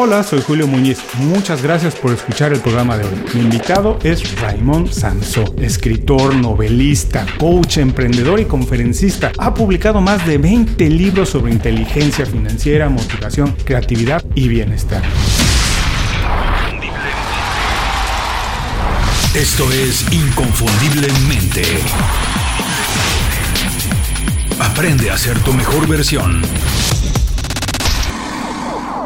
Hola, soy Julio Muñiz. Muchas gracias por escuchar el programa de hoy. Mi invitado es Raymond Sansó, escritor, novelista, coach, emprendedor y conferencista. Ha publicado más de 20 libros sobre inteligencia financiera, motivación, creatividad y bienestar. Esto es Inconfundiblemente. Aprende a ser tu mejor versión.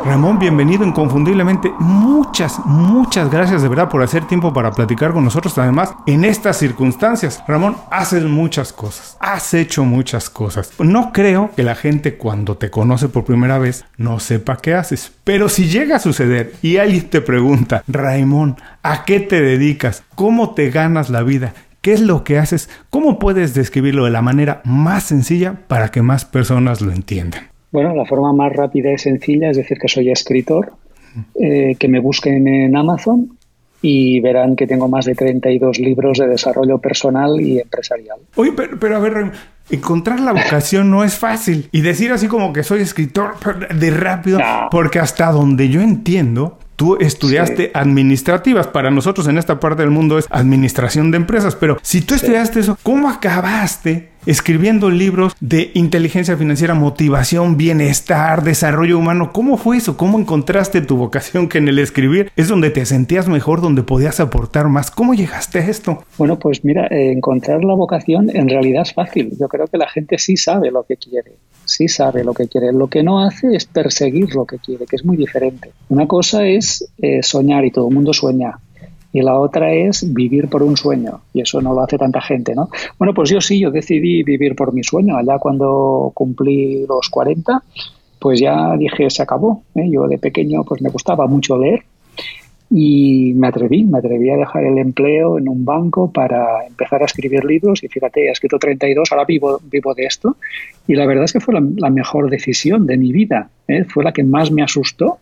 Ramón, bienvenido inconfundiblemente. Muchas, muchas gracias de verdad por hacer tiempo para platicar con nosotros. Además, en estas circunstancias, Ramón, haces muchas cosas. Has hecho muchas cosas. No creo que la gente cuando te conoce por primera vez no sepa qué haces. Pero si llega a suceder y alguien te pregunta, Ramón, ¿a qué te dedicas? ¿Cómo te ganas la vida? ¿Qué es lo que haces? ¿Cómo puedes describirlo de la manera más sencilla para que más personas lo entiendan? Bueno, la forma más rápida y sencilla es decir que soy escritor, eh, que me busquen en Amazon y verán que tengo más de 32 libros de desarrollo personal y empresarial. Oye, pero, a ver, encontrar la vocación no es fácil. Y decir así como que soy escritor de rápido, porque hasta donde yo entiendo, Tú estudiaste administrativas. Para nosotros en esta parte del mundo es administración de empresas. Pero si tú estudiaste eso, ¿cómo acabaste escribiendo libros de inteligencia financiera, motivación, bienestar, desarrollo humano? ¿Cómo fue eso? ¿Cómo encontraste tu vocación que en el escribir es donde te sentías mejor, donde podías aportar más? ¿Cómo llegaste a esto? Bueno, pues mira, eh, encontrar la vocación en realidad es fácil. Yo creo que la gente sí sabe lo que quiere sí sabe lo que quiere. Lo que no hace es perseguir lo que quiere, que es muy diferente. Una cosa es eh, soñar y todo el mundo sueña. Y la otra es vivir por un sueño. Y eso no lo hace tanta gente, ¿no? Bueno, pues yo sí, yo decidí vivir por mi sueño. Allá cuando cumplí los 40, pues ya dije, se acabó. ¿eh? Yo de pequeño pues me gustaba mucho leer y me atreví, me atreví a dejar el empleo en un banco para empezar a escribir libros y fíjate, he escrito 32, ahora vivo, vivo de esto y la verdad es que fue la, mejor decisión de mi vida, ¿eh? fue la que más me asustó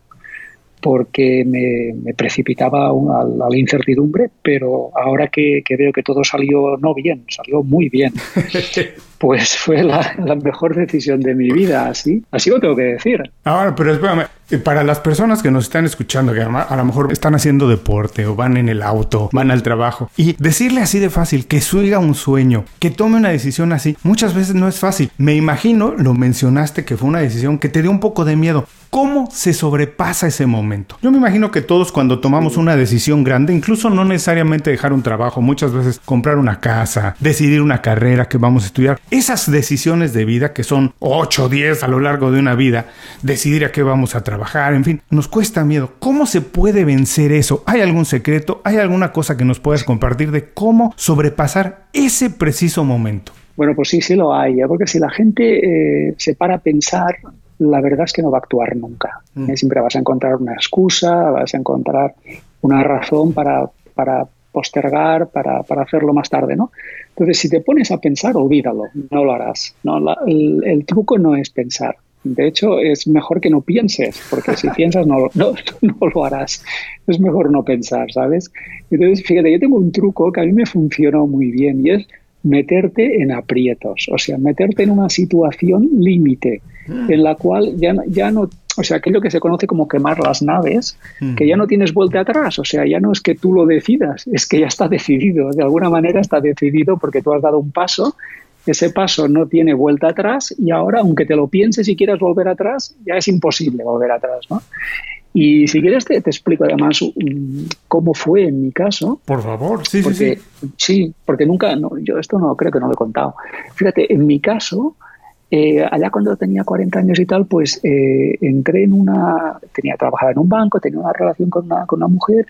porque me, precipitaba a, la incertidumbre, pero ahora que, veo que todo salió no bien, salió muy bien, pues fue la, mejor decisión de mi vida, así, así lo tengo que decir. Ahora, pero espérame, para las personas que nos están escuchando, que a lo mejor están haciendo deporte o van en el auto, van al trabajo, y decirle así de fácil que suiga un sueño, que tome una decisión así, muchas veces no es fácil. Me imagino, lo mencionaste, que fue una decisión que te dio un poco de miedo. ¿Cómo se sobrepasa ese momento? Yo me imagino que todos cuando tomamos una decisión grande, incluso no necesariamente dejar un trabajo, muchas veces comprar una casa, decidir una carrera que vamos a estudiar, esas decisiones de vida que son 8 o 10 a lo largo de una vida, decidir a qué vamos a trabajar, en fin, nos cuesta miedo. ¿Cómo se puede vencer eso? ¿Hay algún secreto? ¿Hay alguna cosa que nos puedas compartir de cómo sobrepasar ese preciso momento? Bueno, pues sí, sí lo hay, ¿eh? porque si la gente eh, se para a pensar, la verdad es que no va a actuar nunca. Mm. Siempre vas a encontrar una excusa, vas a encontrar una razón para, para postergar, para, para, hacerlo más tarde, ¿no? Entonces, si te pones a pensar, olvídalo, no lo harás. ¿no? el, truco no es pensar. De hecho, es mejor que no pienses, porque si piensas no, no, no, lo harás. Es mejor no pensar, ¿sabes? Entonces, fíjate, yo tengo un truco que a mí me funcionó muy bien y es meterte en aprietos, o sea, meterte en una situación límite en la cual ya, ya no, o sea, aquello que se conoce como quemar las naves, que ya no tienes vuelta atrás, o sea, ya no es que tú lo decidas, es que ya está decidido, de alguna manera está decidido porque tú has dado un paso, ese paso no tiene vuelta atrás y ahora, aunque te lo pienses y quieras volver atrás, ya es imposible volver atrás, ¿no? Y si quieres te, explico además cómo fue en mi caso. Por favor, sí, sí, sí. Sí, porque nunca, no, yo esto no creo que no lo he contado. Fíjate, en mi caso, eh, allá cuando tenía 40 años y tal, pues eh, entré en una, tenía trabajado en un banco, tenía una relación con una, con una mujer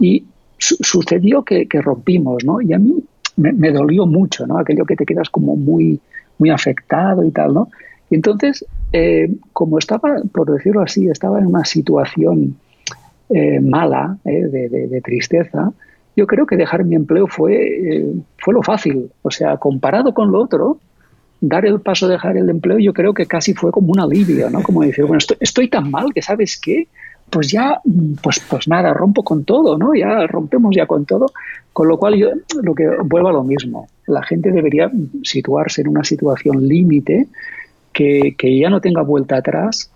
y sucedió que, rompimos, ¿no? Y a mí me, dolió mucho, ¿no? Aquello que te quedas como muy, muy afectado y tal, ¿no? Y entonces, eh, como estaba, por decirlo así, estaba en una situación mala, de, de, tristeza, yo creo que dejar mi empleo fue, fue lo fácil. O sea, comparado con lo otro, dar el paso de dejar el empleo, yo creo que casi fue como un alivio, ¿no? Como decir, bueno, estoy, tan mal que, ¿sabes qué? Pues ya, pues, pues nada, rompo con todo, ¿no? Ya rompemos ya con todo. Con lo cual, yo lo que vuelvo a lo mismo. La gente debería situarse en una situación límite que, que ya no tenga vuelta atrás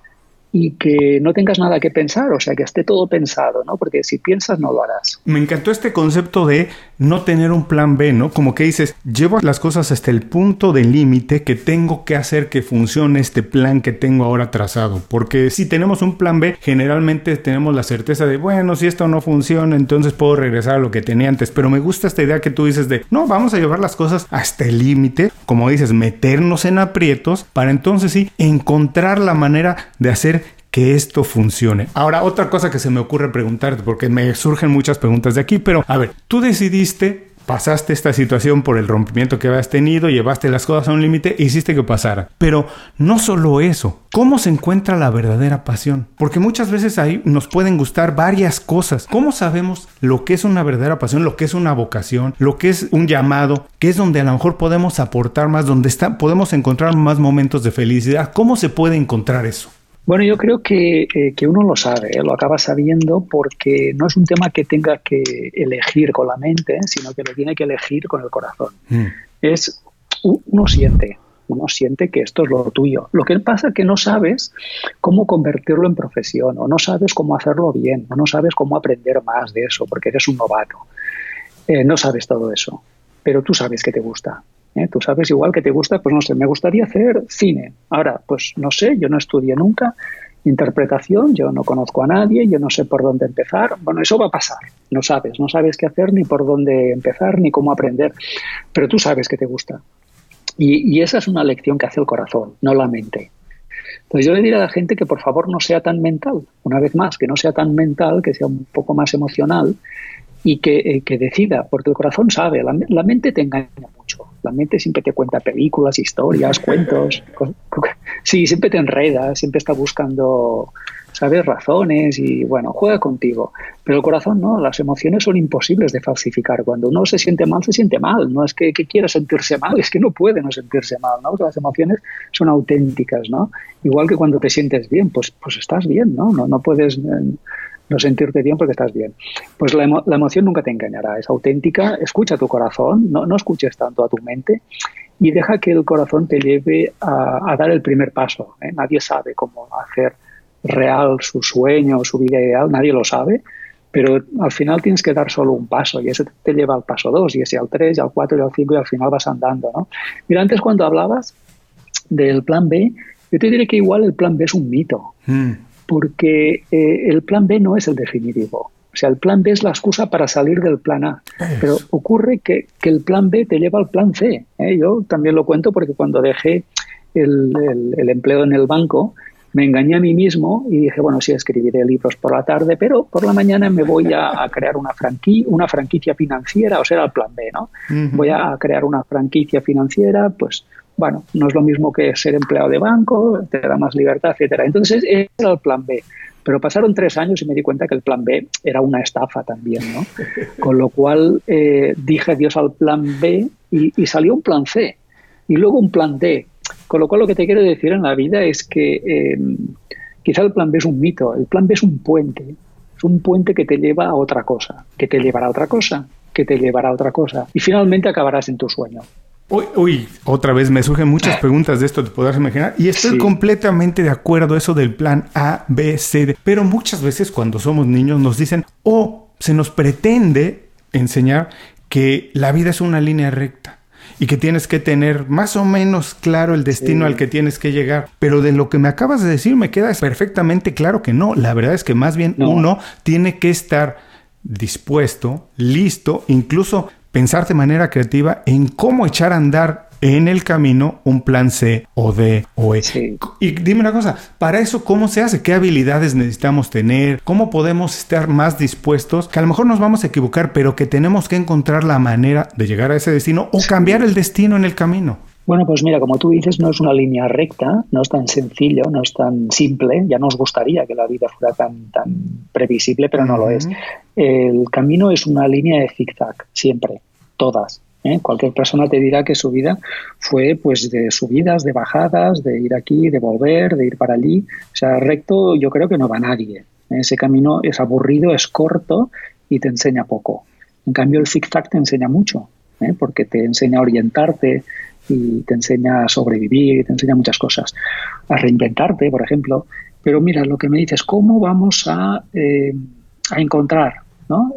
y que no tengas nada que pensar, o sea, que esté todo pensado, ¿no? Porque si piensas no lo harás. Me encantó este concepto de no tener un plan B, ¿no? Como que dices, llevo las cosas hasta el punto de límite que tengo que hacer que funcione este plan que tengo ahora trazado, porque si tenemos un plan B, generalmente tenemos la certeza de, bueno, si esto no funciona, entonces puedo regresar a lo que tenía antes, pero me gusta esta idea que tú dices de, no, vamos a llevar las cosas hasta el límite, como dices, meternos en aprietos para entonces sí encontrar la manera de hacer que esto funcione. Ahora, otra cosa que se me ocurre preguntarte, porque me surgen muchas preguntas de aquí, pero a ver, tú decidiste pasaste esta situación por el rompimiento que habías tenido, llevaste las cosas a un límite e hiciste que pasara. Pero no solo eso, ¿cómo se encuentra la verdadera pasión? Porque muchas veces ahí nos pueden gustar varias cosas. ¿Cómo sabemos lo que es una verdadera pasión, lo que es una vocación, lo que es un llamado, que es donde a lo mejor podemos aportar más, donde podemos encontrar más momentos de felicidad? ¿Cómo se puede encontrar eso? Bueno, yo creo que, eh, que uno lo sabe, ¿eh? lo acaba sabiendo porque no es un tema que tenga que elegir con la mente, sino que lo tiene que elegir con el corazón. Mm. Es uno siente, uno siente que esto es lo tuyo. Lo que pasa es que no sabes cómo convertirlo en profesión, o no sabes cómo hacerlo bien, o no sabes cómo aprender más de eso, porque eres un novato. Eh, no sabes todo eso, pero tú sabes que te gusta. ¿Eh? Tú sabes igual que te gusta, pues no sé, me gustaría hacer cine. Ahora, pues no sé, yo no estudié nunca interpretación, yo no conozco a nadie, yo no sé por dónde empezar. Bueno, eso va a pasar, no sabes, no sabes qué hacer, ni por dónde empezar, ni cómo aprender, pero tú sabes que te gusta. Y, y esa es una lección que hace el corazón, no la mente. Entonces yo le diría a la gente que por favor no sea tan mental, una vez más, que no sea tan mental, que sea un poco más emocional y que, eh, que decida, porque el corazón sabe, la, la mente te engaña mucho. La mente siempre te cuenta películas, historias, cuentos. Sí, siempre te enreda, siempre está buscando, ¿sabes?, razones y, bueno, juega contigo. Pero el corazón no, las emociones son imposibles de falsificar. Cuando uno se siente mal, se siente mal. No es que, quiera sentirse mal, es que no puede no sentirse mal, ¿no? Porque las emociones son auténticas, ¿no? Igual que cuando te sientes bien, pues, pues estás bien, ¿no? No, no puedes... Eh, no sentirte bien porque estás bien. Pues la, emoción nunca te engañará, es auténtica, escucha tu corazón, no, no, escuches tanto a tu mente y deja que el corazón te lleve a, dar el primer paso. ¿eh? Nadie sabe cómo hacer real su sueño, su vida ideal, nadie lo sabe, pero al final tienes que dar solo un paso y ese te lleva al paso dos y ese al tres, y al cuatro y al cinco y al final vas andando. ¿no? Mira, antes cuando hablabas del plan B, yo te diré que igual el plan B es un mito. Mm porque eh, el plan B no es el definitivo. O sea, el plan B es la excusa para salir del plan A. Pero ocurre que, el plan B te lleva al plan C. ¿eh? Yo también lo cuento porque cuando dejé el, empleo en el banco, me engañé a mí mismo y dije, bueno, sí, escribiré libros por la tarde, pero por la mañana me voy a, crear una, franquicia, una franquicia financiera, o sea, el plan B, ¿no? Voy a crear una franquicia financiera, pues bueno, no es lo mismo que ser empleado de banco, te da más libertad, etcétera. Entonces, ese era el plan B. Pero pasaron tres años y me di cuenta que el plan B era una estafa también, ¿no? Con lo cual eh, dije adiós al plan B y, salió un plan C y luego un plan D. Con lo cual lo que te quiero decir en la vida es que eh, quizá el plan B es un mito, el plan B es un puente, es un puente que te lleva a otra cosa, que te llevará a otra cosa, que te llevará a otra cosa y finalmente acabarás en tu sueño. Uy, otra vez me surgen muchas preguntas de esto, te podrás imaginar. Y estoy completamente de acuerdo eso del plan A, B, C, D. Pero muchas veces cuando somos niños nos dicen o se nos pretende enseñar que la vida es una línea recta y que tienes que tener más o menos claro el destino al que tienes que llegar. Pero de lo que me acabas de decir me queda perfectamente claro que no. La verdad es que más bien uno tiene que estar dispuesto, listo, incluso pensar de manera creativa en cómo echar a andar en el camino un plan C o D o E. Y dime una cosa, para eso, ¿cómo se hace? ¿Qué habilidades necesitamos tener? ¿Cómo podemos estar más dispuestos? Que a lo mejor nos vamos a equivocar, pero que tenemos que encontrar la manera de llegar a ese destino o cambiar el destino en el camino. Bueno, pues mira, como tú dices, no es una línea recta, no es tan sencillo, no es tan simple. Ya nos gustaría que la vida fuera tan, tan previsible, pero no lo es. El camino es una línea de zigzag, siempre, todas. ¿Eh? Cualquier persona te dirá que su vida fue pues de subidas, de bajadas, de ir aquí, de volver, de ir para allí. O sea, recto yo creo que no va nadie. Ese camino es aburrido, es corto y te enseña poco. En cambio, el zigzag te enseña mucho, ¿eh? porque te enseña a orientarte, y te enseña a sobrevivir, te enseña muchas cosas. A reinventarte, por ejemplo. Pero mira, lo que me dices, ¿cómo vamos a, eh, a encontrar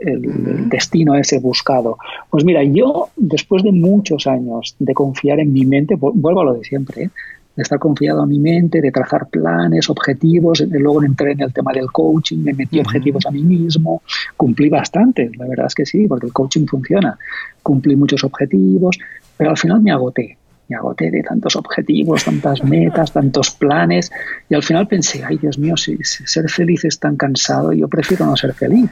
el, destino ese buscado? Pues mira, yo después de muchos años de confiar en mi mente, vuelvo a lo de siempre, ¿eh? de estar confiado a mi mente, de trazar planes, objetivos. Luego entré en el tema del coaching, me metí objetivos a mí mismo, cumplí bastante, la verdad es que sí, porque el coaching funciona. Cumplí muchos objetivos, pero al final me agoté. Me agoté de tantos objetivos, tantas metas, tantos planes, y al final pensé, ay Dios mío, si, ser feliz es tan cansado, yo prefiero no ser feliz.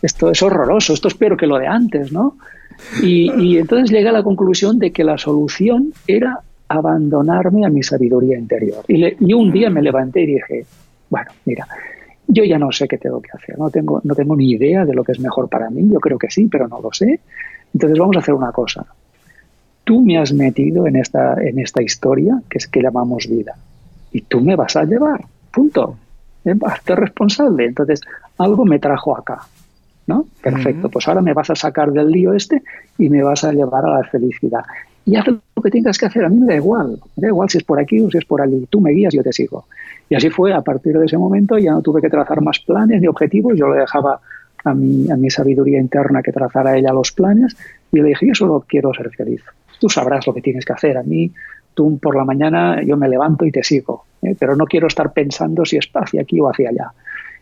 Esto es horroroso, esto es peor que lo de antes, ¿no? Y, y, entonces llegué a la conclusión de que la solución era abandonarme a mi sabiduría interior. Y, un día me levanté y dije, bueno, mira, yo ya no sé qué tengo que hacer, no tengo, no tengo ni idea de lo que es mejor para mí, yo creo que sí, pero no lo sé. Entonces vamos a hacer una cosa. Tú me has metido en esta, en esta historia que es que llamamos vida y tú me vas a llevar, punto. Hazte responsable. Entonces, algo me trajo acá. ¿no? Perfecto, pues ahora me vas a sacar del lío este y me vas a llevar a la felicidad y haz lo que tengas que hacer. A mí me da igual, me da igual si es por aquí o si es por allí. Tú me guías, yo te sigo. Y así fue, a partir de ese momento ya no tuve que trazar más planes ni objetivos, yo le dejaba a mi, a mi sabiduría interna que trazara ella los planes y le dije, yo solo quiero ser feliz. Tú sabrás lo que tienes que hacer. A mí, tú por la mañana yo me levanto y te sigo, ¿eh? pero no quiero estar pensando si es hacia aquí o hacia allá.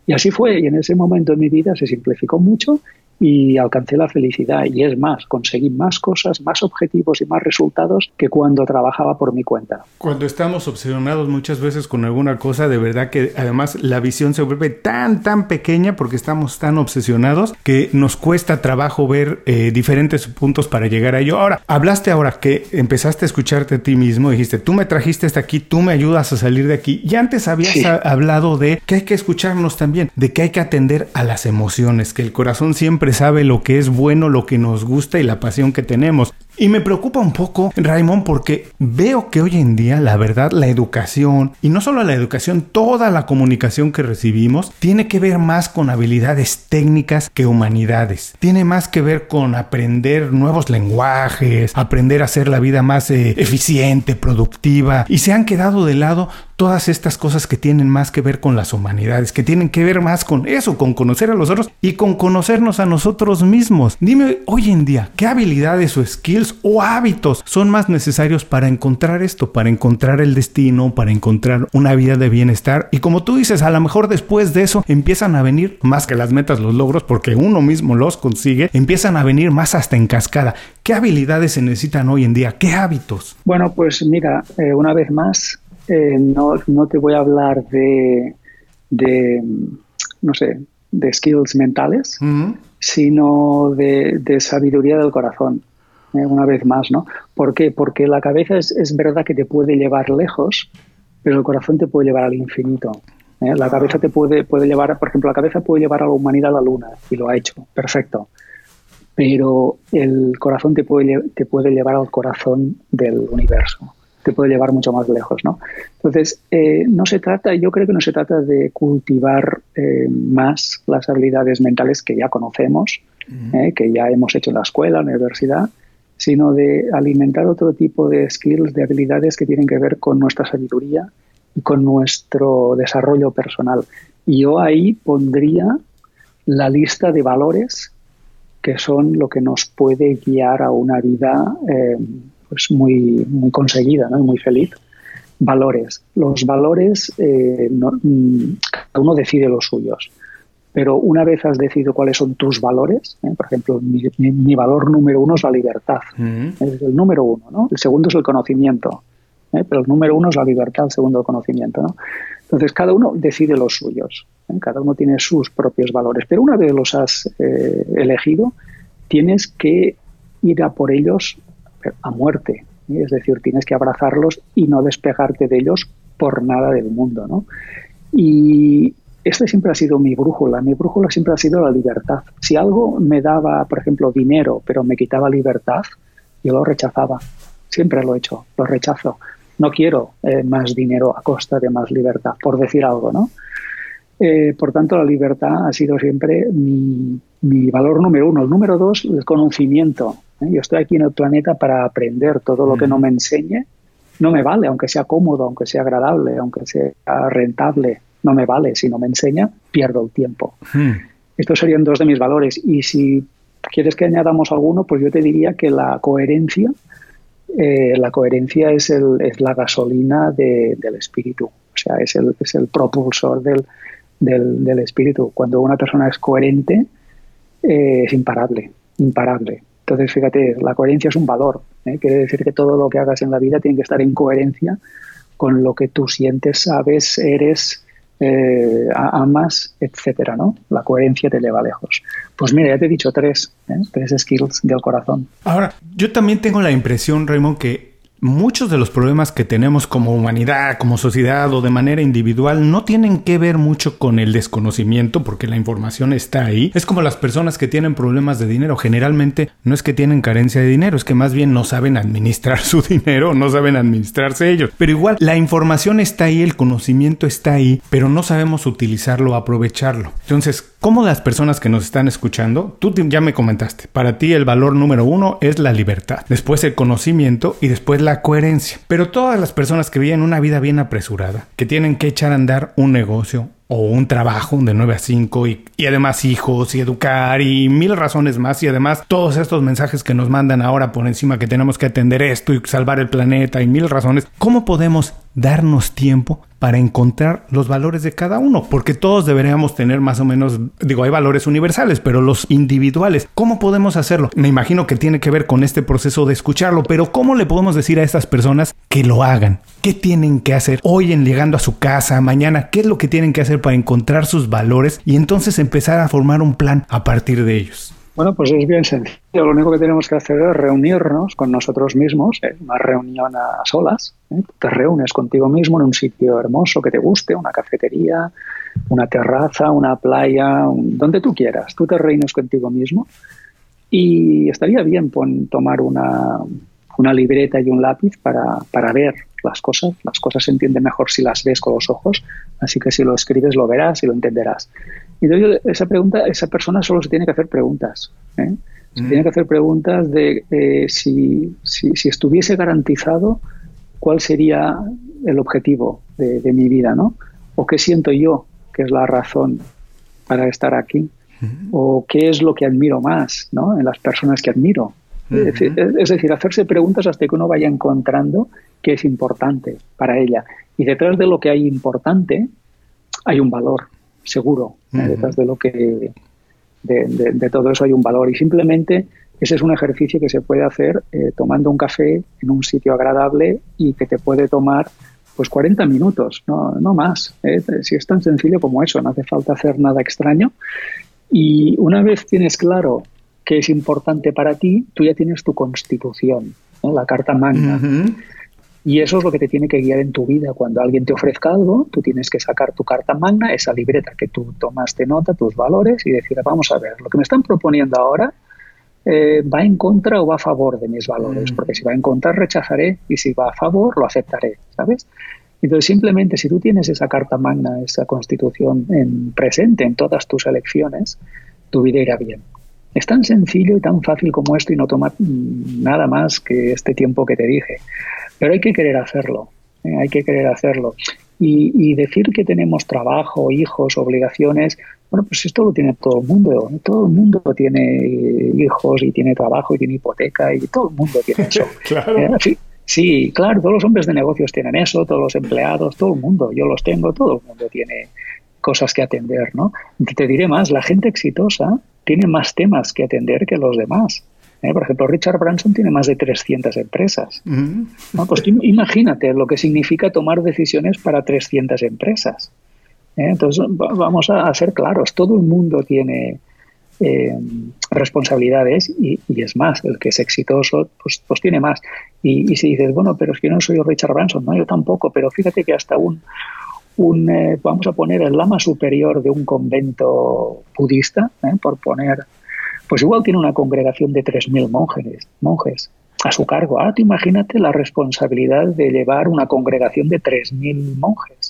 Y así fue, y en ese momento en mi vida se simplificó mucho y alcancé la felicidad. Y es más, conseguí más cosas, más objetivos y más resultados que cuando trabajaba por mi cuenta. Cuando estamos obsesionados muchas veces con alguna cosa, de verdad que además la visión se vuelve tan, tan pequeña porque estamos tan obsesionados que nos cuesta trabajo ver eh, diferentes puntos para llegar a ello. Ahora, hablaste ahora que empezaste a escucharte a ti mismo, dijiste, tú me trajiste hasta aquí, tú me ayudas a salir de aquí. Y antes habías hablado de que hay que escucharnos también, de que hay que atender a las emociones, que el corazón siempre sabe lo que es bueno, lo que nos gusta y la pasión que tenemos. Y me preocupa un poco, Raymond, porque veo que hoy en día, la verdad, la educación, y no solo la educación, toda la comunicación que recibimos, tiene que ver más con habilidades técnicas que humanidades. Tiene más que ver con aprender nuevos lenguajes, aprender a hacer la vida más eh, eficiente, productiva, y se han quedado de lado todas estas cosas que tienen más que ver con las humanidades, que tienen que ver más con eso, con conocer a los otros y con conocernos a nosotros mismos. Dime hoy en día, ¿qué habilidades o skills o hábitos son más necesarios para encontrar esto, para encontrar el destino, para encontrar una vida de bienestar? Y como tú dices, a lo mejor después de eso empiezan a venir más que las metas, los logros, porque uno mismo los consigue, empiezan a venir más hasta en cascada. ¿Qué habilidades se necesitan hoy en día? ¿Qué hábitos? Bueno, pues mira, eh, una vez más, eh, no, no, te voy a hablar de, de, no sé, de skills mentales, sino de, de, sabiduría del corazón, eh, una vez más, ¿no? ¿Por qué? Porque la cabeza es, es, verdad que te puede llevar lejos, pero el corazón te puede llevar al infinito. ¿eh? La cabeza te puede, puede llevar, por ejemplo, la cabeza puede llevar a la humanidad a la luna, y lo ha hecho, perfecto. Pero el corazón te puede, te puede llevar al corazón del universo te puede llevar mucho más lejos, ¿no? Entonces, eh, no se trata, yo creo que no se trata de cultivar eh, más las habilidades mentales que ya conocemos, eh, que ya hemos hecho en la escuela, en la universidad, sino de alimentar otro tipo de skills, de habilidades que tienen que ver con nuestra sabiduría y con nuestro desarrollo personal. Y yo ahí pondría la lista de valores que son lo que nos puede guiar a una vida pues muy, muy conseguida, ¿no? muy feliz. Valores. Los valores, eh, mm, cada uno decide los suyos. Pero una vez has decidido cuáles son tus valores, ¿eh? por ejemplo, mi, valor número uno es la libertad. Es el número uno, ¿no? El segundo es el conocimiento. ¿eh? Pero el número uno es la libertad, el segundo el conocimiento, ¿no? Entonces, cada uno decide los suyos. Cada uno tiene sus propios valores. Pero una vez los has elegido, tienes que ir a por ellos a muerte. Es decir, tienes que abrazarlos y no despegarte de ellos por nada del mundo. ¿no? Y esta siempre ha sido mi brújula. Mi brújula siempre ha sido la libertad. Si algo me daba, por ejemplo, dinero, pero me quitaba libertad, yo lo rechazaba. Siempre lo he hecho, lo rechazo. No quiero eh, más dinero a costa de más libertad, por decir algo, ¿no? Eh, por tanto, la libertad ha sido siempre mi, mi valor número uno. El número dos, el conocimiento. ¿eh? Yo estoy aquí en el planeta para aprender todo lo que no me enseñe. No me vale, aunque sea cómodo, aunque sea agradable, aunque sea rentable. No me vale, si no me enseña, pierdo el tiempo. Hmm. Estos serían dos de mis valores. Y si quieres que añadamos alguno, pues yo te diría que la coherencia, eh, la coherencia es, el, es la gasolina del espíritu, o sea, es el, es el propulsor del, del, espíritu. Cuando una persona es coherente, eh, es imparable, imparable. Entonces, fíjate, la coherencia es un valor. ¿eh? Quiere decir que todo lo que hagas en la vida tiene que estar en coherencia con lo que tú sientes, sabes, eres, eh, amas, etcétera, ¿no? La coherencia te lleva lejos. Pues mira, ya te he dicho tres, tres skills del corazón. Ahora, yo también tengo la impresión, Raymond, que muchos de los problemas que tenemos como humanidad, como sociedad o de manera individual no tienen que ver mucho con el desconocimiento porque la información está ahí. Es como las personas que tienen problemas de dinero. Generalmente no es que tienen carencia de dinero, es que más bien no saben administrar su dinero, no saben administrarse ellos. Pero igual la información está ahí, el conocimiento está ahí, pero no sabemos utilizarlo o aprovecharlo. Entonces, ¿cómo las personas que nos están escuchando, tú ya me comentaste, para ti el valor número uno es la libertad, después el conocimiento y después la coherencia. Pero todas las personas que viven una vida bien apresurada, que tienen que echar a andar un negocio o un trabajo de 9 a 5 y, y, además hijos y educar y mil razones más y además todos estos mensajes que nos mandan ahora por encima que tenemos que atender esto y salvar el planeta y mil razones, ¿cómo podemos darnos tiempo para encontrar los valores de cada uno, porque todos deberíamos tener más o menos, digo, hay valores universales, pero los individuales, ¿cómo podemos hacerlo? Me imagino que tiene que ver con este proceso de escucharlo, pero ¿cómo le podemos decir a estas personas que lo hagan? ¿Qué tienen que hacer hoy en llegando a su casa, mañana? ¿Qué es lo que tienen que hacer para encontrar sus valores y entonces empezar a formar un plan a partir de ellos? Bueno, pues es bien sencillo. Lo único que tenemos que hacer es reunirnos con nosotros mismos, ¿eh? una reunión a solas. ¿eh? Te reúnes contigo mismo en un sitio hermoso que te guste, una cafetería, una terraza, una playa, donde tú quieras. Tú te reúnes contigo mismo y estaría bien tomar una, una libreta y un lápiz para, para ver las cosas. Las cosas se entienden mejor si las ves con los ojos, así que si lo escribes lo verás y lo entenderás. Y entonces esa pregunta, esa persona solo se tiene que hacer preguntas. ¿eh? Se mm. tiene que hacer preguntas de eh, si, si, estuviese garantizado cuál sería el objetivo de, mi vida, ¿no? O qué siento yo que es la razón para estar aquí. O qué es lo que admiro más, ¿no? En las personas que admiro. es, decir, hacerse preguntas hasta que uno vaya encontrando qué es importante para ella. Y detrás de lo que hay importante hay un valor seguro. Detrás de lo que de, todo eso hay un valor. Y simplemente ese es un ejercicio que se puede hacer eh, tomando un café en un sitio agradable y que te puede tomar pues 40 minutos, no, no más. ¿eh? Si es tan sencillo como eso, no hace falta hacer nada extraño. Y una vez tienes claro qué es importante para ti, tú ya tienes tu constitución, la carta magna. Y eso es lo que te tiene que guiar en tu vida. Cuando alguien te ofrezca algo, tú tienes que sacar tu carta magna, esa libreta que tú tomaste nota, tus valores, y decir, vamos a ver, lo que me están proponiendo ahora eh, va en contra o va a favor de mis valores, mm. porque si va en contra rechazaré y si va a favor lo aceptaré, ¿sabes? Entonces simplemente si tú tienes esa carta magna, esa constitución en presente en todas tus elecciones, tu vida irá bien. Es tan sencillo y tan fácil como esto y no toma nada más que este tiempo que te dije. Pero hay que querer hacerlo, ¿eh? hay que querer hacerlo. Y, decir que tenemos trabajo, hijos, obligaciones, bueno, pues esto lo tiene todo el mundo. Todo el mundo tiene hijos y tiene trabajo y tiene hipoteca y todo el mundo tiene eso. claro. ¿Eh? sí, claro, todos los hombres de negocios tienen eso, todos los empleados, todo el mundo, yo los tengo, todo el mundo tiene cosas que atender, ¿no? Te diré más, la gente exitosa tiene más temas que atender que los demás. ¿eh? Por ejemplo, Richard Branson tiene más de 300 empresas. Pues imagínate lo que significa tomar decisiones para 300 empresas. ¿eh? Entonces, vamos a, ser claros, todo el mundo tiene eh, responsabilidades y, es más, el que es exitoso, pues, pues tiene más. Y, y, si dices, bueno, pero es que yo no soy Richard Branson, no, yo tampoco, pero fíjate que hasta un, un vamos a poner el lama superior de un convento budista, por poner pues igual tiene una congregación de 3.000 monjes, monjes a su cargo. Ahora te imagínate la responsabilidad de llevar una congregación de 3.000 monjes.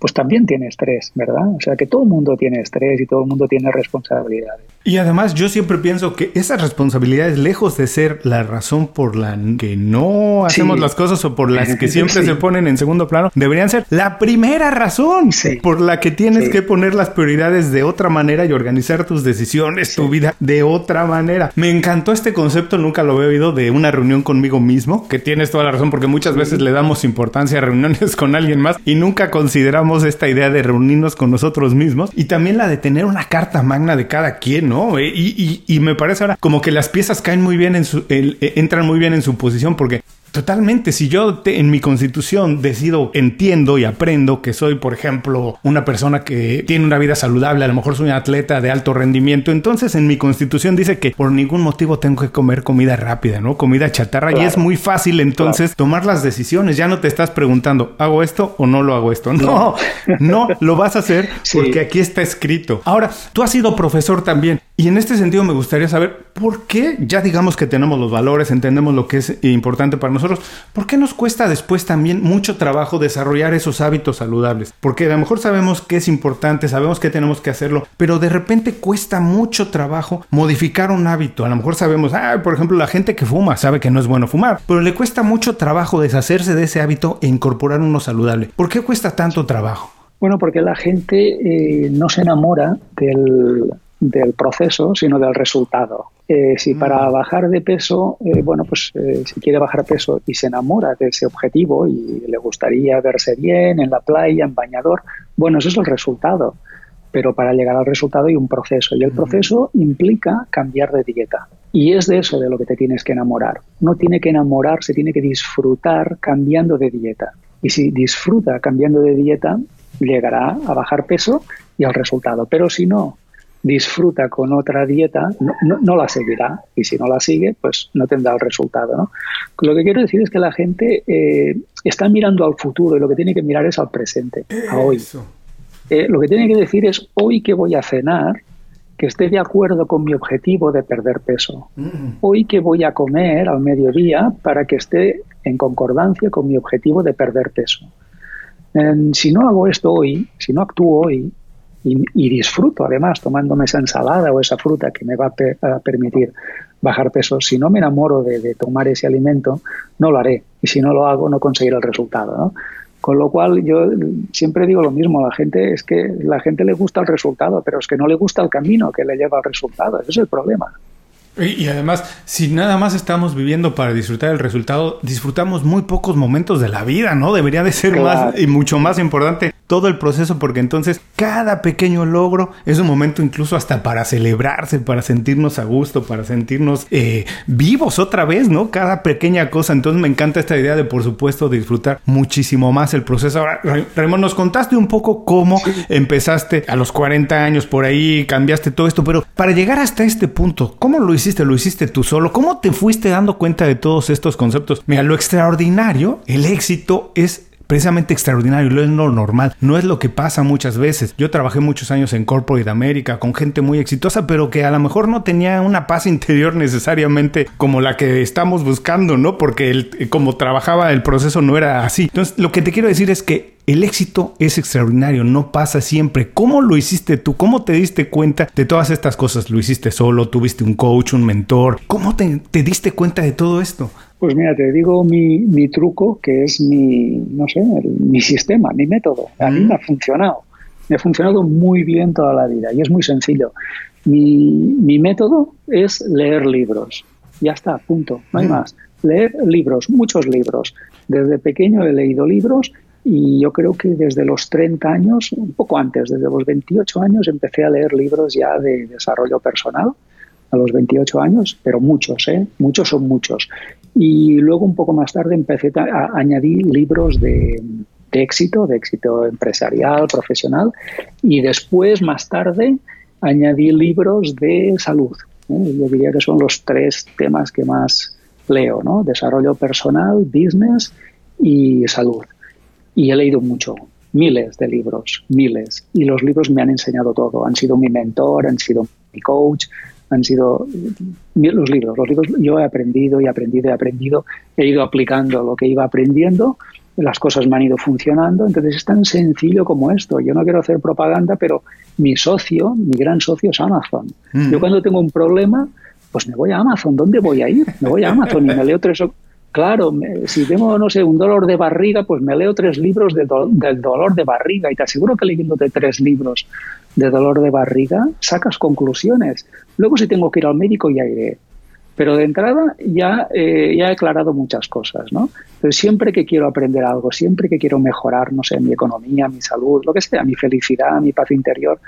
Pues también tiene estrés, ¿verdad? O sea que todo el mundo tiene estrés y todo el mundo tiene responsabilidades. Y además yo siempre pienso que esas responsabilidades, lejos de ser la razón por la que no hacemos las cosas o por las que siempre se ponen en segundo plano, deberían ser la primera razón por la que tienes que poner las prioridades de otra manera y organizar tus decisiones, tu vida de otra manera. Me encantó este concepto, nunca lo había oído, de una reunión conmigo mismo, que tienes toda la razón porque muchas veces le damos importancia a reuniones con alguien más y nunca consideramos esta idea de reunirnos con nosotros mismos y también la de tener una carta magna de cada quien, ¿no? Eh, y, me parece ahora como que las piezas caen muy bien en su, eh, entran muy bien en su posición porque Totalmente, si yo en mi constitución decido, entiendo y aprendo que soy, por ejemplo, una persona que tiene una vida saludable, a lo mejor soy un atleta de alto rendimiento, entonces en mi constitución dice que por ningún motivo tengo que comer comida rápida, ¿no? Comida chatarra y es muy fácil entonces tomar las decisiones, ya no te estás preguntando, ¿hago esto o no lo hago esto? No, no, lo vas a hacer porque aquí está escrito. Ahora, tú has sido profesor también y en este sentido me gustaría saber por qué, ya digamos que tenemos los valores, entendemos lo que es importante para nosotros, ¿por qué nos cuesta después también mucho trabajo desarrollar esos hábitos saludables? Porque a lo mejor sabemos que es importante, sabemos que tenemos que hacerlo, pero de repente cuesta mucho trabajo modificar un hábito. A lo mejor sabemos, ah, por ejemplo, la gente que fuma sabe que no es bueno fumar, pero le cuesta mucho trabajo deshacerse de ese hábito e incorporar uno saludable. ¿Por qué cuesta tanto trabajo? Bueno, porque la gente eh, no se enamora del del proceso, sino del resultado. Eh, si para mm. bajar de peso, eh, bueno, pues eh, si quiere bajar peso y se enamora de ese objetivo y le gustaría verse bien en la playa, en bañador, bueno, eso es el resultado. Pero para llegar al resultado hay un proceso y el proceso implica cambiar de dieta. Y es de eso de lo que te tienes que enamorar. No tiene que enamorarse, tiene que disfrutar cambiando de dieta. Y si disfruta cambiando de dieta, llegará a bajar peso y al resultado. Pero si no, disfruta con otra dieta, no, la seguirá. Y si no la sigue, pues no tendrá el resultado. ¿no? Lo que quiero decir es que la gente eh, está mirando al futuro y lo que tiene que mirar es al presente, a hoy. Eh, lo que tiene que decir es hoy que voy a cenar, que esté de acuerdo con mi objetivo de perder peso. Mm. Hoy que voy a comer al mediodía para que esté en concordancia con mi objetivo de perder peso. si no hago esto hoy, si no actúo hoy, y, disfruto además tomándome esa ensalada o esa fruta que me va a, permitir bajar peso. Si no me enamoro de, tomar ese alimento, no lo haré. Y si no lo hago, no conseguiré el resultado. Con lo cual yo siempre digo lo mismo, la gente es que la gente le gusta el resultado, pero es que no le gusta el camino que le lleva al resultado. Ese es el problema. Y, además, si nada más estamos viviendo para disfrutar el resultado, disfrutamos muy pocos momentos de la vida, ¿no? Debería de ser más y mucho más importante todo el proceso porque entonces cada pequeño logro es un momento incluso hasta para celebrarse, para sentirnos a gusto, para sentirnos eh, vivos otra vez, ¿no? Cada pequeña cosa. Entonces me encanta esta idea de, por supuesto, disfrutar muchísimo más el proceso. Ahora, Raymond, nos contaste un poco cómo empezaste a los 40 años por ahí, cambiaste todo esto, pero para llegar hasta este punto, ¿cómo lo hiciste? ¿Lo hiciste tú solo? ¿Cómo te fuiste dando cuenta de todos estos conceptos? Mira, lo extraordinario, el éxito es precisamente extraordinario, no es lo normal, no es lo que pasa muchas veces. Yo trabajé muchos años en Corporate America con gente muy exitosa, pero que a lo mejor no tenía una paz interior necesariamente como la que estamos buscando, ¿no? Porque el, como trabajaba el proceso no era así. Entonces, lo que te quiero decir es que el éxito es extraordinario, no pasa siempre. ¿Cómo lo hiciste tú? ¿Cómo te diste cuenta de todas estas cosas? ¿Lo hiciste solo? ¿Tuviste un coach, un mentor? ¿Cómo te diste cuenta de todo esto? Pues mira, te digo mi, mi truco, que es mi, no sé, mi sistema, mi método. A mí me ha funcionado. Me ha funcionado muy bien toda la vida y es muy sencillo. Mi, mi método es leer libros. Ya está, punto, no hay más. Leer libros, muchos libros. Desde pequeño he leído libros y yo creo que desde los 30 años, un poco antes, desde los 28 años, empecé a leer libros ya de desarrollo personal a los 28 años, pero muchos, ¿eh? Muchos son muchos. Y luego un poco más tarde empecé a, añadir libros de, éxito, de éxito empresarial, profesional, y después, más tarde, añadí libros de salud. ¿eh? Yo diría que son los tres temas que más leo, ¿no? Desarrollo personal, business y salud. Y he leído mucho, miles de libros, miles. Y los libros me han enseñado todo. Han sido mi mentor, han sido mi coach, han sido los libros. Los libros yo he aprendido y aprendido y aprendido. He ido aplicando lo que iba aprendiendo las cosas me han ido funcionando. Entonces es tan sencillo como esto. Yo no quiero hacer propaganda, pero mi socio, mi gran socio es Amazon. Mm. Yo cuando tengo un problema, pues me voy a Amazon. ¿Dónde voy a ir? Me voy a Amazon y me leo tres Claro, si tengo, no sé, un dolor de barriga, pues me leo tres libros del dolor de barriga y te aseguro que leyéndote tres libros de dolor de barriga sacas conclusiones. Luego si tengo que ir al médico ya iré. Pero de entrada ya, eh, ya he aclarado muchas cosas, ¿no? Pero siempre que quiero aprender algo, siempre que quiero mejorar, no sé, mi economía, mi salud, lo que sea, mi felicidad, mi paz interior,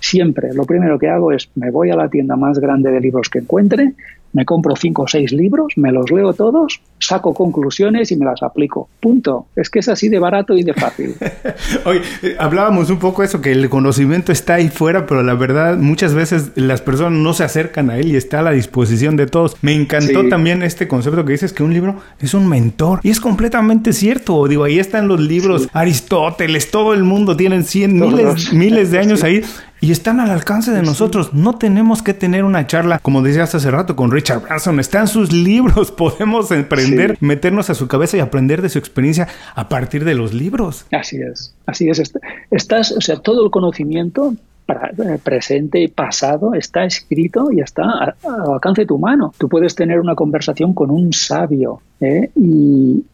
siempre lo primero que hago es me voy a la tienda más grande de libros que encuentre, me compro cinco o seis libros, me los leo todos, saco conclusiones y me las aplico. Punto. Es que es así de barato y de fácil. Oye, eh, hablábamos un poco eso, que el conocimiento está ahí fuera, pero la verdad muchas veces las personas no se acercan a él y está a la disposición de todos. Me encantó también este concepto que dices que un libro es un mentor y es completamente cierto. Digo, ahí están los libros, Aristóteles, todo el mundo tienen cien, miles, miles de años ahí y están al alcance de nosotros. No tenemos que tener una charla, como decías hace rato, con Richard Branson. Están sus libros. Podemos emprender, meternos a su cabeza y aprender de su experiencia a partir de los libros. Así es, así es. Estás, o sea, todo el conocimiento presente y pasado está escrito y está al alcance de tu mano. Tú puedes tener una conversación con un sabio ¿eh? y,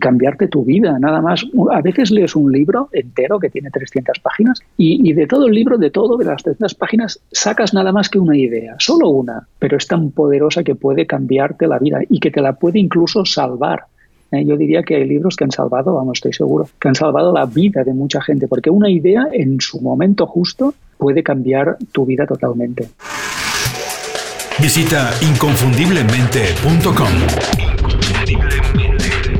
cambiarte tu vida, nada más. A veces lees un libro entero que tiene 300 páginas y, de todo el libro, de todo, de las 300 páginas, sacas nada más que una idea, solo una, pero es tan poderosa que puede cambiarte la vida y que te la puede incluso salvar. ¿Eh? Yo diría que hay libros que han salvado, vamos, estoy seguro, que han salvado la vida de mucha gente, porque una idea en su momento justo puede cambiar tu vida totalmente. Visita inconfundiblemente.com.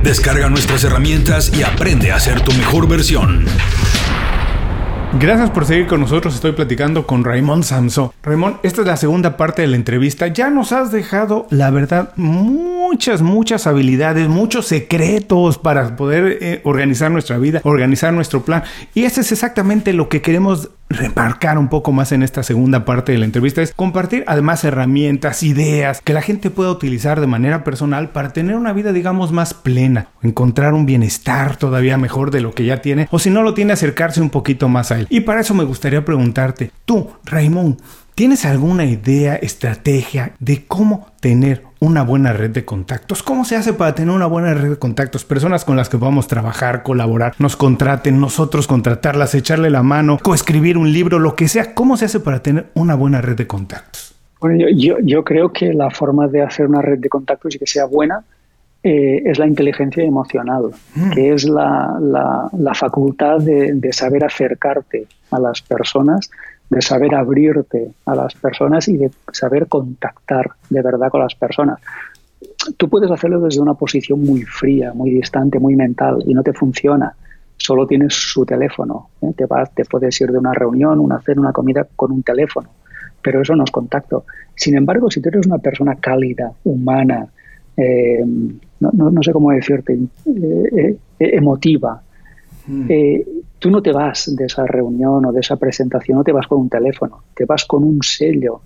Descarga nuestras herramientas y aprende a ser tu mejor versión. Gracias por seguir con nosotros. Estoy platicando con Raymond Samso. Raymond, esta es la segunda parte de la entrevista. Ya nos has dejado, la verdad, muchas, muchas habilidades, muchos secretos para poder eh, organizar nuestra vida, organizar nuestro plan. Y eso es exactamente lo que queremos remarcar un poco más en esta segunda parte de la entrevista es compartir además herramientas, ideas que la gente pueda utilizar de manera personal para tener una vida digamos más plena, encontrar un bienestar todavía mejor de lo que ya tiene o si no lo tiene acercarse un poquito más a él. Y para eso me gustaría preguntarte, tú, Raymond, ¿Tienes alguna idea, estrategia de cómo tener una buena red de contactos? ¿Cómo se hace para tener una buena red de contactos? Personas con las que podamos trabajar, colaborar, nos contraten, nosotros contratarlas, echarle la mano, coescribir un libro, lo que sea. ¿Cómo se hace para tener una buena red de contactos? Bueno, yo, creo que la forma de hacer una red de contactos y que sea buena eh, es la inteligencia emocional, mm. que es la, facultad de saber acercarte a las personas de saber abrirte a las personas y de saber contactar de verdad con las personas. Tú puedes hacerlo desde una posición muy fría, muy distante, muy mental y no te funciona. Solo tienes su teléfono. ¿eh? Te, vas, te puedes ir de una reunión, una cena, una comida con un teléfono, pero eso no es contacto. Sin embargo, si tú eres una persona cálida, humana, eh, no, sé cómo decirte, eh, emotiva, mm tú no te vas de esa reunión o de esa presentación, no te vas con un teléfono, te vas con un sello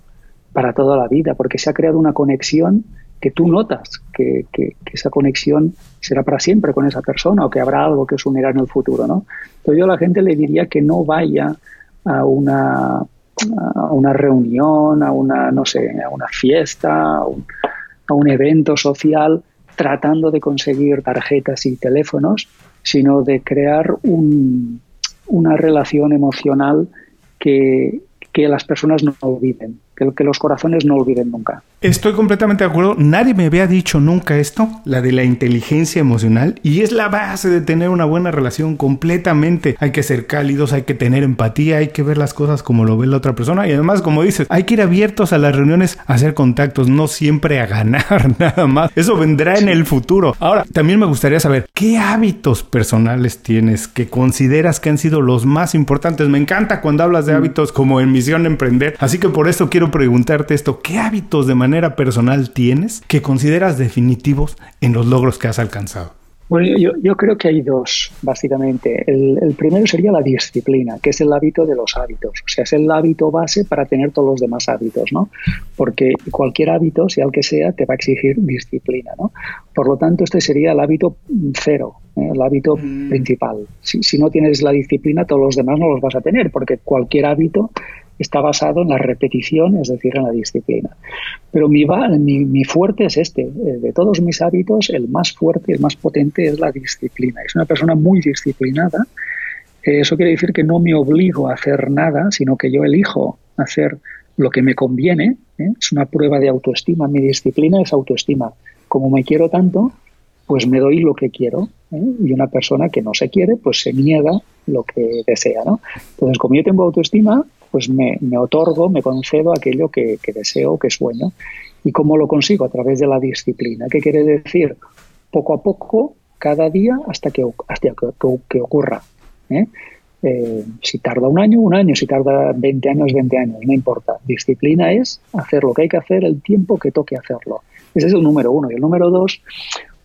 para toda la vida, porque se ha creado una conexión que tú notas que, esa conexión será para siempre con esa persona o que habrá algo que os unirá en el futuro, ¿no? Entonces yo a la gente le diría que no vaya a una, a una reunión, a una, no sé, a una fiesta, a un evento social tratando de conseguir tarjetas y teléfonos, sino de crear un, una relación emocional que, que las personas no olviden, que, que los corazones no olviden nunca. Estoy completamente de acuerdo. Nadie me había dicho nunca esto, la de la inteligencia emocional, y es la base de tener una buena relación completamente. Hay que ser cálidos, hay que tener empatía, hay que ver las cosas como lo ve la otra persona, y además, como dices, hay que ir abiertos a las reuniones a hacer contactos, no siempre a ganar nada más. Eso vendrá en el futuro. Ahora, también me gustaría saber qué hábitos personales tienes que consideras que han sido los más importantes. Me encanta cuando hablas de mm. hábitos como en misión emprender, así que por eso quiero preguntarte esto, ¿qué hábitos de manera personal tienes que consideras definitivos en los logros que has alcanzado? Bueno, yo, yo, creo que hay dos, básicamente. El, primero sería la disciplina, que es el hábito de los hábitos. O sea, es el hábito base para tener todos los demás hábitos, ¿no? Porque cualquier hábito, sea el que sea, te va a exigir disciplina, ¿no? Por lo tanto, este sería el hábito cero, ¿eh? el hábito mm. principal. Si, si no tienes la disciplina, todos los demás no los vas a tener, porque cualquier hábito está basado en la repetición, es decir, en la disciplina. Pero mi, mi, fuerte es este. Eh, de todos mis hábitos, el más fuerte, el más potente es la disciplina. Es una persona muy disciplinada. Eh, eso quiere decir que no me obligo a hacer nada, sino que yo elijo hacer lo que me conviene. ¿eh? Es una prueba de autoestima. Mi disciplina es autoestima. Como me quiero tanto, pues me doy lo que quiero. Y una persona que no se quiere, pues se niega lo que desea. ¿no? Entonces, como yo tengo autoestima, pues me, otorgo, me concedo aquello que, deseo, que sueño. ¿Y cómo lo consigo? A través de la disciplina. ¿Qué quiere decir? Poco a poco, cada día, hasta que, hasta que, ocurra. ¿eh? Eh, si tarda un año, un año, si tarda 20 años, 20 años, no importa. Disciplina es hacer lo que hay que hacer el tiempo que toque hacerlo. Ese es el número uno. Y el número dos,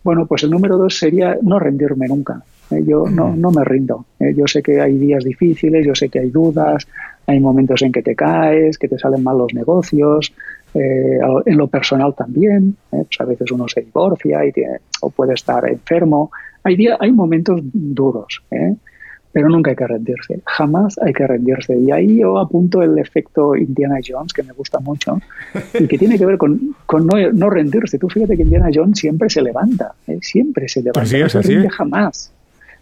bueno, pues el número dos sería no rendirme nunca. ¿Eh? yo no, no, me rindo. yo sé que hay días difíciles, yo sé que hay dudas, hay momentos en que te caes, que te salen mal los negocios, eh, en lo personal también. Eh, pues a veces uno se divorcia y o puede estar enfermo. Hay, día, hay momentos duros, ¿eh? pero nunca hay que rendirse. Jamás hay que rendirse. Y ahí yo apunto el efecto Indiana Jones, que me gusta mucho, y que tiene que ver con, con no, no, rendirse. Tú fíjate que Indiana Jones siempre se levanta, siempre se levanta. no se rinde jamás.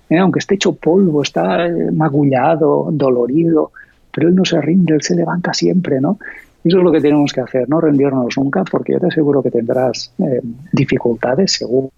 Aunque esté hecho polvo, está magullado, dolorido, pero él no se rinde, él se levanta siempre, ¿no? Eso es lo que tenemos que hacer, no rendirnos nunca, porque yo te aseguro que tendrás eh, dificultades, seguro,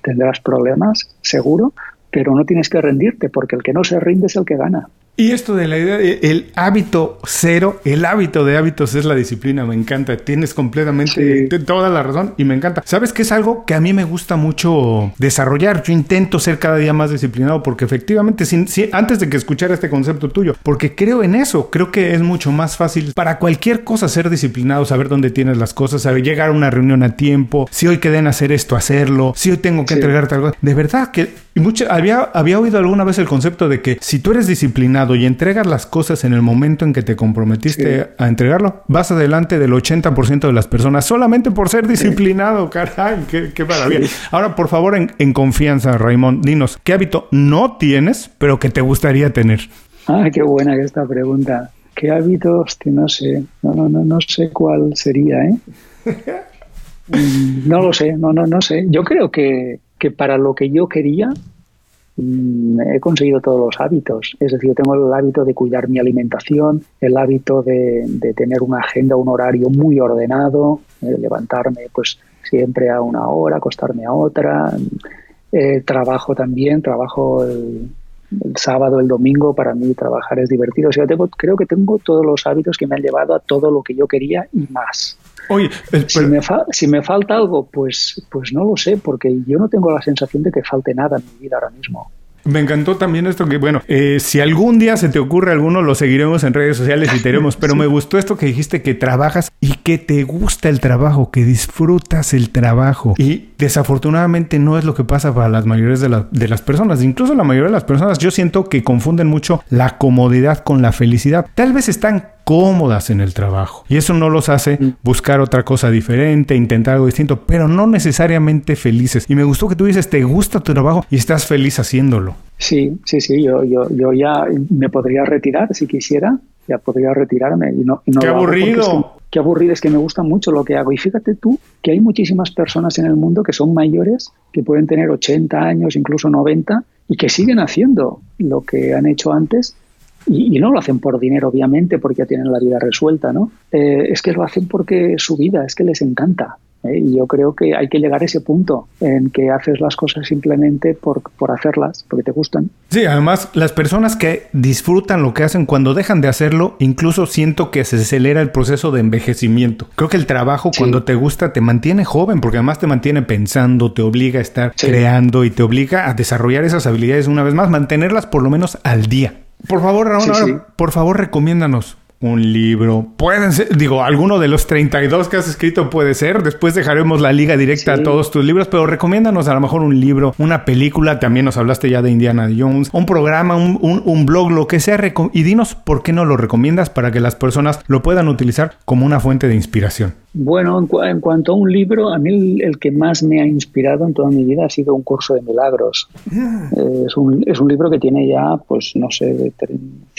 tendrás problemas, seguro, pero no tienes que rendirte, porque el que no se rinde es el que gana. Y esto de la idea, el hábito cero, el hábito de hábitos es la disciplina, me encanta. Tienes completamente toda la razón y me encanta. ¿Sabes que es algo que a mí me gusta mucho desarrollar? Yo intento ser cada día más disciplinado porque efectivamente, antes de que escuchara este concepto tuyo, porque creo en eso, creo que es mucho más fácil para cualquier cosa ser disciplinado, saber dónde tienes las cosas, saber llegar a una reunión a tiempo, si hoy queden hacer esto, hacerlo, si hoy tengo que entregarte algo. De verdad que y mucho, había, había oído alguna vez el concepto de que si tú eres disciplinado, y entregas las cosas en el momento en que te comprometiste a entregarlo, vas adelante del 80% de las personas solamente por ser disciplinado, caray, qué, maravilla. Ahora, por favor, en, confianza, Raymond, dinos, ¿qué hábito no tienes, pero que te gustaría tener? Ah, qué buena esta pregunta. ¿Qué hábitos? Que no sé, no, no, no, no sé cuál sería, ¿eh? Mm, no lo sé, no, no, no sé. Yo creo que, que para lo que yo quería, Mm, he conseguido todos los hábitos. Es decir, tengo el hábito de cuidar mi alimentación, el hábito de, tener una agenda, un horario muy ordenado, eh, levantarme pues siempre a una hora, acostarme a otra. Eh, trabajo también, trabajo el, sábado, el domingo, para mí trabajar es divertido. O sea, creo que tengo todos los hábitos que me han llevado a todo lo que yo quería y más. Oye, si, me si, me falta algo, pues, pues no lo sé, porque yo no tengo la sensación de que falte nada en mi vida ahora mismo. Me encantó también esto que, bueno, eh, si algún día se te ocurre alguno, lo seguiremos en redes sociales y tenemos, pero me gustó esto que dijiste que trabajas y que te gusta el trabajo, que disfrutas el trabajo. Y desafortunadamente no es lo que pasa para las mayores de, de las personas. Incluso la mayoría de las personas yo siento que confunden mucho la comodidad con la felicidad. Tal vez están cómodas en el trabajo. Y eso no los hace mm. buscar otra cosa diferente, intentar algo distinto, pero no necesariamente felices. Y me gustó que tú dices, te gusta tu trabajo y estás feliz haciéndolo. Sí, sí, sí, yo, yo, yo ya me podría retirar si quisiera, ya podría retirarme. Y no, ¡Qué aburrido! qué aburrido, es que me gusta mucho lo que hago. Y fíjate tú que hay muchísimas personas en el mundo que son mayores, que pueden tener 80 años, incluso 90, y que siguen haciendo lo que han hecho antes y, no lo hacen por dinero, obviamente, porque ya tienen la vida resuelta, ¿no? Eh, es que lo hacen porque es su vida, es que les encanta. ¿eh? Y yo creo que hay que llegar a ese punto en que haces las cosas simplemente por, por hacerlas, porque te gustan. Sí, además, las personas que disfrutan lo que hacen cuando dejan de hacerlo, incluso siento que se acelera el proceso de envejecimiento. Creo que el trabajo, cuando te gusta, te mantiene joven, porque además te mantiene pensando, te obliga a estar creando y te obliga a desarrollar esas habilidades una vez más, mantenerlas por lo menos al día. Por favor, Raúl, por favor, recomiéndanos un libro. Pueden ser, digo, alguno de los 32 que has escrito puede ser. Después dejaremos la liga directa a todos tus libros, pero recomiéndanos a lo mejor un libro, una película. También nos hablaste ya de Indiana Jones, un programa, un, un blog, lo que sea. Y dinos por qué no lo recomiendas para que las personas lo puedan utilizar como una fuente de inspiración. Bueno, en, cuanto a un libro, a mí el, que más me ha inspirado en toda mi vida ha sido un curso de milagros. Ah. Eh, es, un, es, un, libro que tiene ya, pues no sé,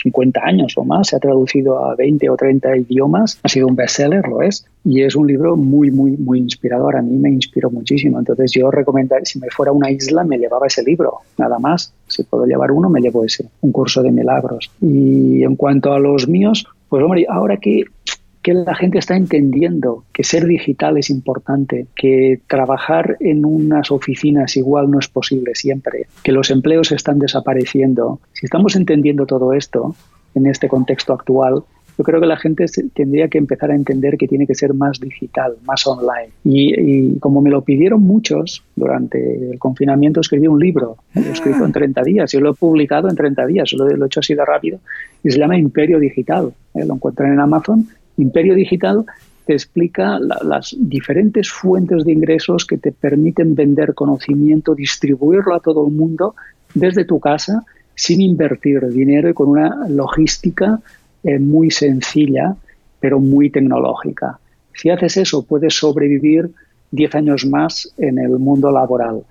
50 años o más, se ha traducido a 20 o 30 idiomas, ha sido un bestseller, lo es, y es un libro muy, muy, muy inspirador. A mí me inspiró muchísimo. Entonces yo recomendaría, si me fuera a una isla, me llevaba ese libro, nada más. Si puedo llevar uno, me llevo ese, un curso de milagros. Y en cuanto a los míos, pues hombre, ahora que que la gente está entendiendo que ser digital es importante, que trabajar en unas oficinas igual no es posible siempre, que los empleos están desapareciendo. Si estamos entendiendo todo esto en este contexto actual, yo creo que la gente tendría que empezar a entender que tiene que ser más digital, más online. Y, como me lo pidieron muchos durante el confinamiento, escribí un libro. Lo he escrito en 30 días. Yo lo he publicado en 30 días. Lo, he hecho así de rápido. Y se llama Imperio Digital. ¿eh? Lo encuentran en Amazon Imperio Digital te explica las diferentes fuentes de ingresos que te permiten vender conocimiento, distribuirlo a todo el mundo desde tu casa sin invertir dinero y con una logística eh, muy sencilla, pero muy tecnológica. Si haces eso, puedes sobrevivir 10 años más en el mundo laboral.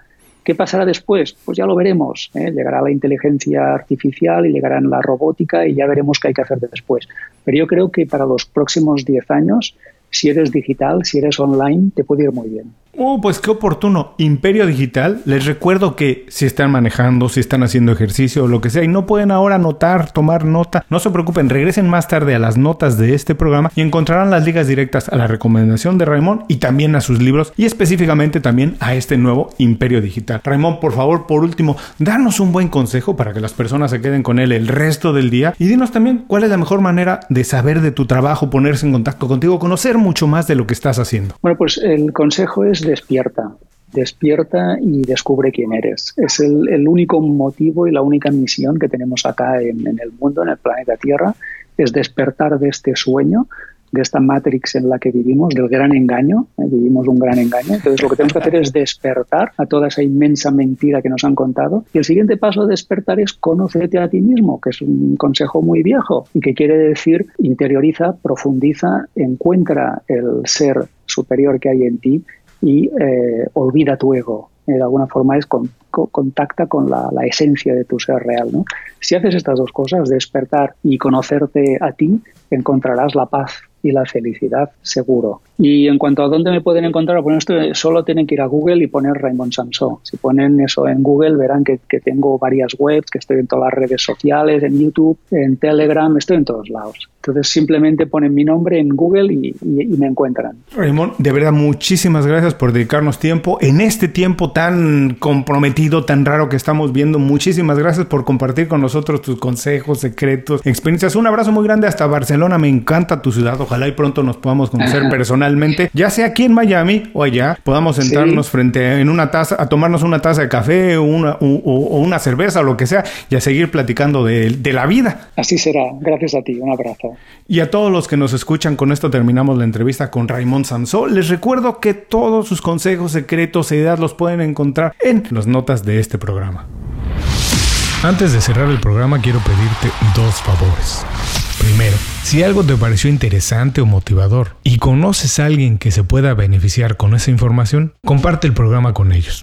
¿Qué pasará después? Pues ya lo veremos. ¿eh? Llegará la inteligencia artificial y llegará la robótica y ya veremos qué hay que hacer después. Pero yo creo que para los próximos 10 años, si eres digital, si eres online, te puede ir muy bien. Oh, pues qué oportuno. Imperio Digital. Les recuerdo que si están manejando, si están haciendo ejercicio o lo que sea y no pueden ahora anotar, tomar nota, no se preocupen, regresen más tarde a las notas de este programa y encontrarán las ligas directas a la recomendación de Raymond y también a sus libros y específicamente también a este nuevo Imperio Digital. Raymond, por favor, por último, danos un buen consejo para que las personas se queden con él el resto del día y dinos también cuál es la mejor manera de saber de tu trabajo, ponerse en contacto contigo, conocer mucho más de lo que estás haciendo. Bueno, pues el consejo es despierta, despierta y descubre quién eres. Es el, único motivo y la única misión que tenemos acá en, el mundo, en el planeta Tierra, es despertar de este sueño, de esta matrix en la que vivimos, del gran engaño, ¿eh? vivimos un gran engaño. Entonces lo que tenemos que hacer es despertar a toda esa inmensa mentira que nos han contado. Y el siguiente paso a despertar es conócete a ti mismo, que es un consejo muy viejo y que quiere decir interioriza, profundiza, encuentra el ser superior que hay en ti y eh, olvida tu ego. Eh, de alguna forma es contacta con la, esencia de tu ser real. ¿no? Si haces estas dos cosas, despertar y conocerte a ti, encontrarás la paz y la felicidad seguro. Y en cuanto a dónde me pueden encontrar, bueno, esto solo tienen que ir a Google y poner Raymond Samson. Si ponen eso en Google, verán que, que, tengo varias webs, que estoy en todas las redes sociales, en YouTube, en Telegram, estoy en todos lados. Entonces simplemente ponen mi nombre en Google y, me encuentran. Raymond, de verdad, muchísimas gracias por dedicarnos tiempo en este tiempo tan comprometido, tan raro que estamos viendo. Muchísimas gracias por compartir con nosotros tus consejos, secretos, experiencias. Un abrazo muy grande hasta Barcelona. Me encanta tu ciudad. Ojalá y pronto nos podamos conocer personalmente, ya sea aquí en Miami o allá, podamos sentarnos frente en una taza, a tomarnos una taza de café o una, o, una cerveza o lo que sea y a seguir platicando de, de la vida. Así será. Gracias a ti. Un abrazo. Y a todos los que nos escuchan, con esto terminamos la entrevista con Raymond Sansó. Les recuerdo que todos sus consejos, secretos e ideas los pueden encontrar en las notas de este programa. Antes de cerrar el programa quiero pedirte dos favores. Primero, si algo te pareció interesante o motivador y conoces a alguien que se pueda beneficiar con esa información, comparte el programa con ellos.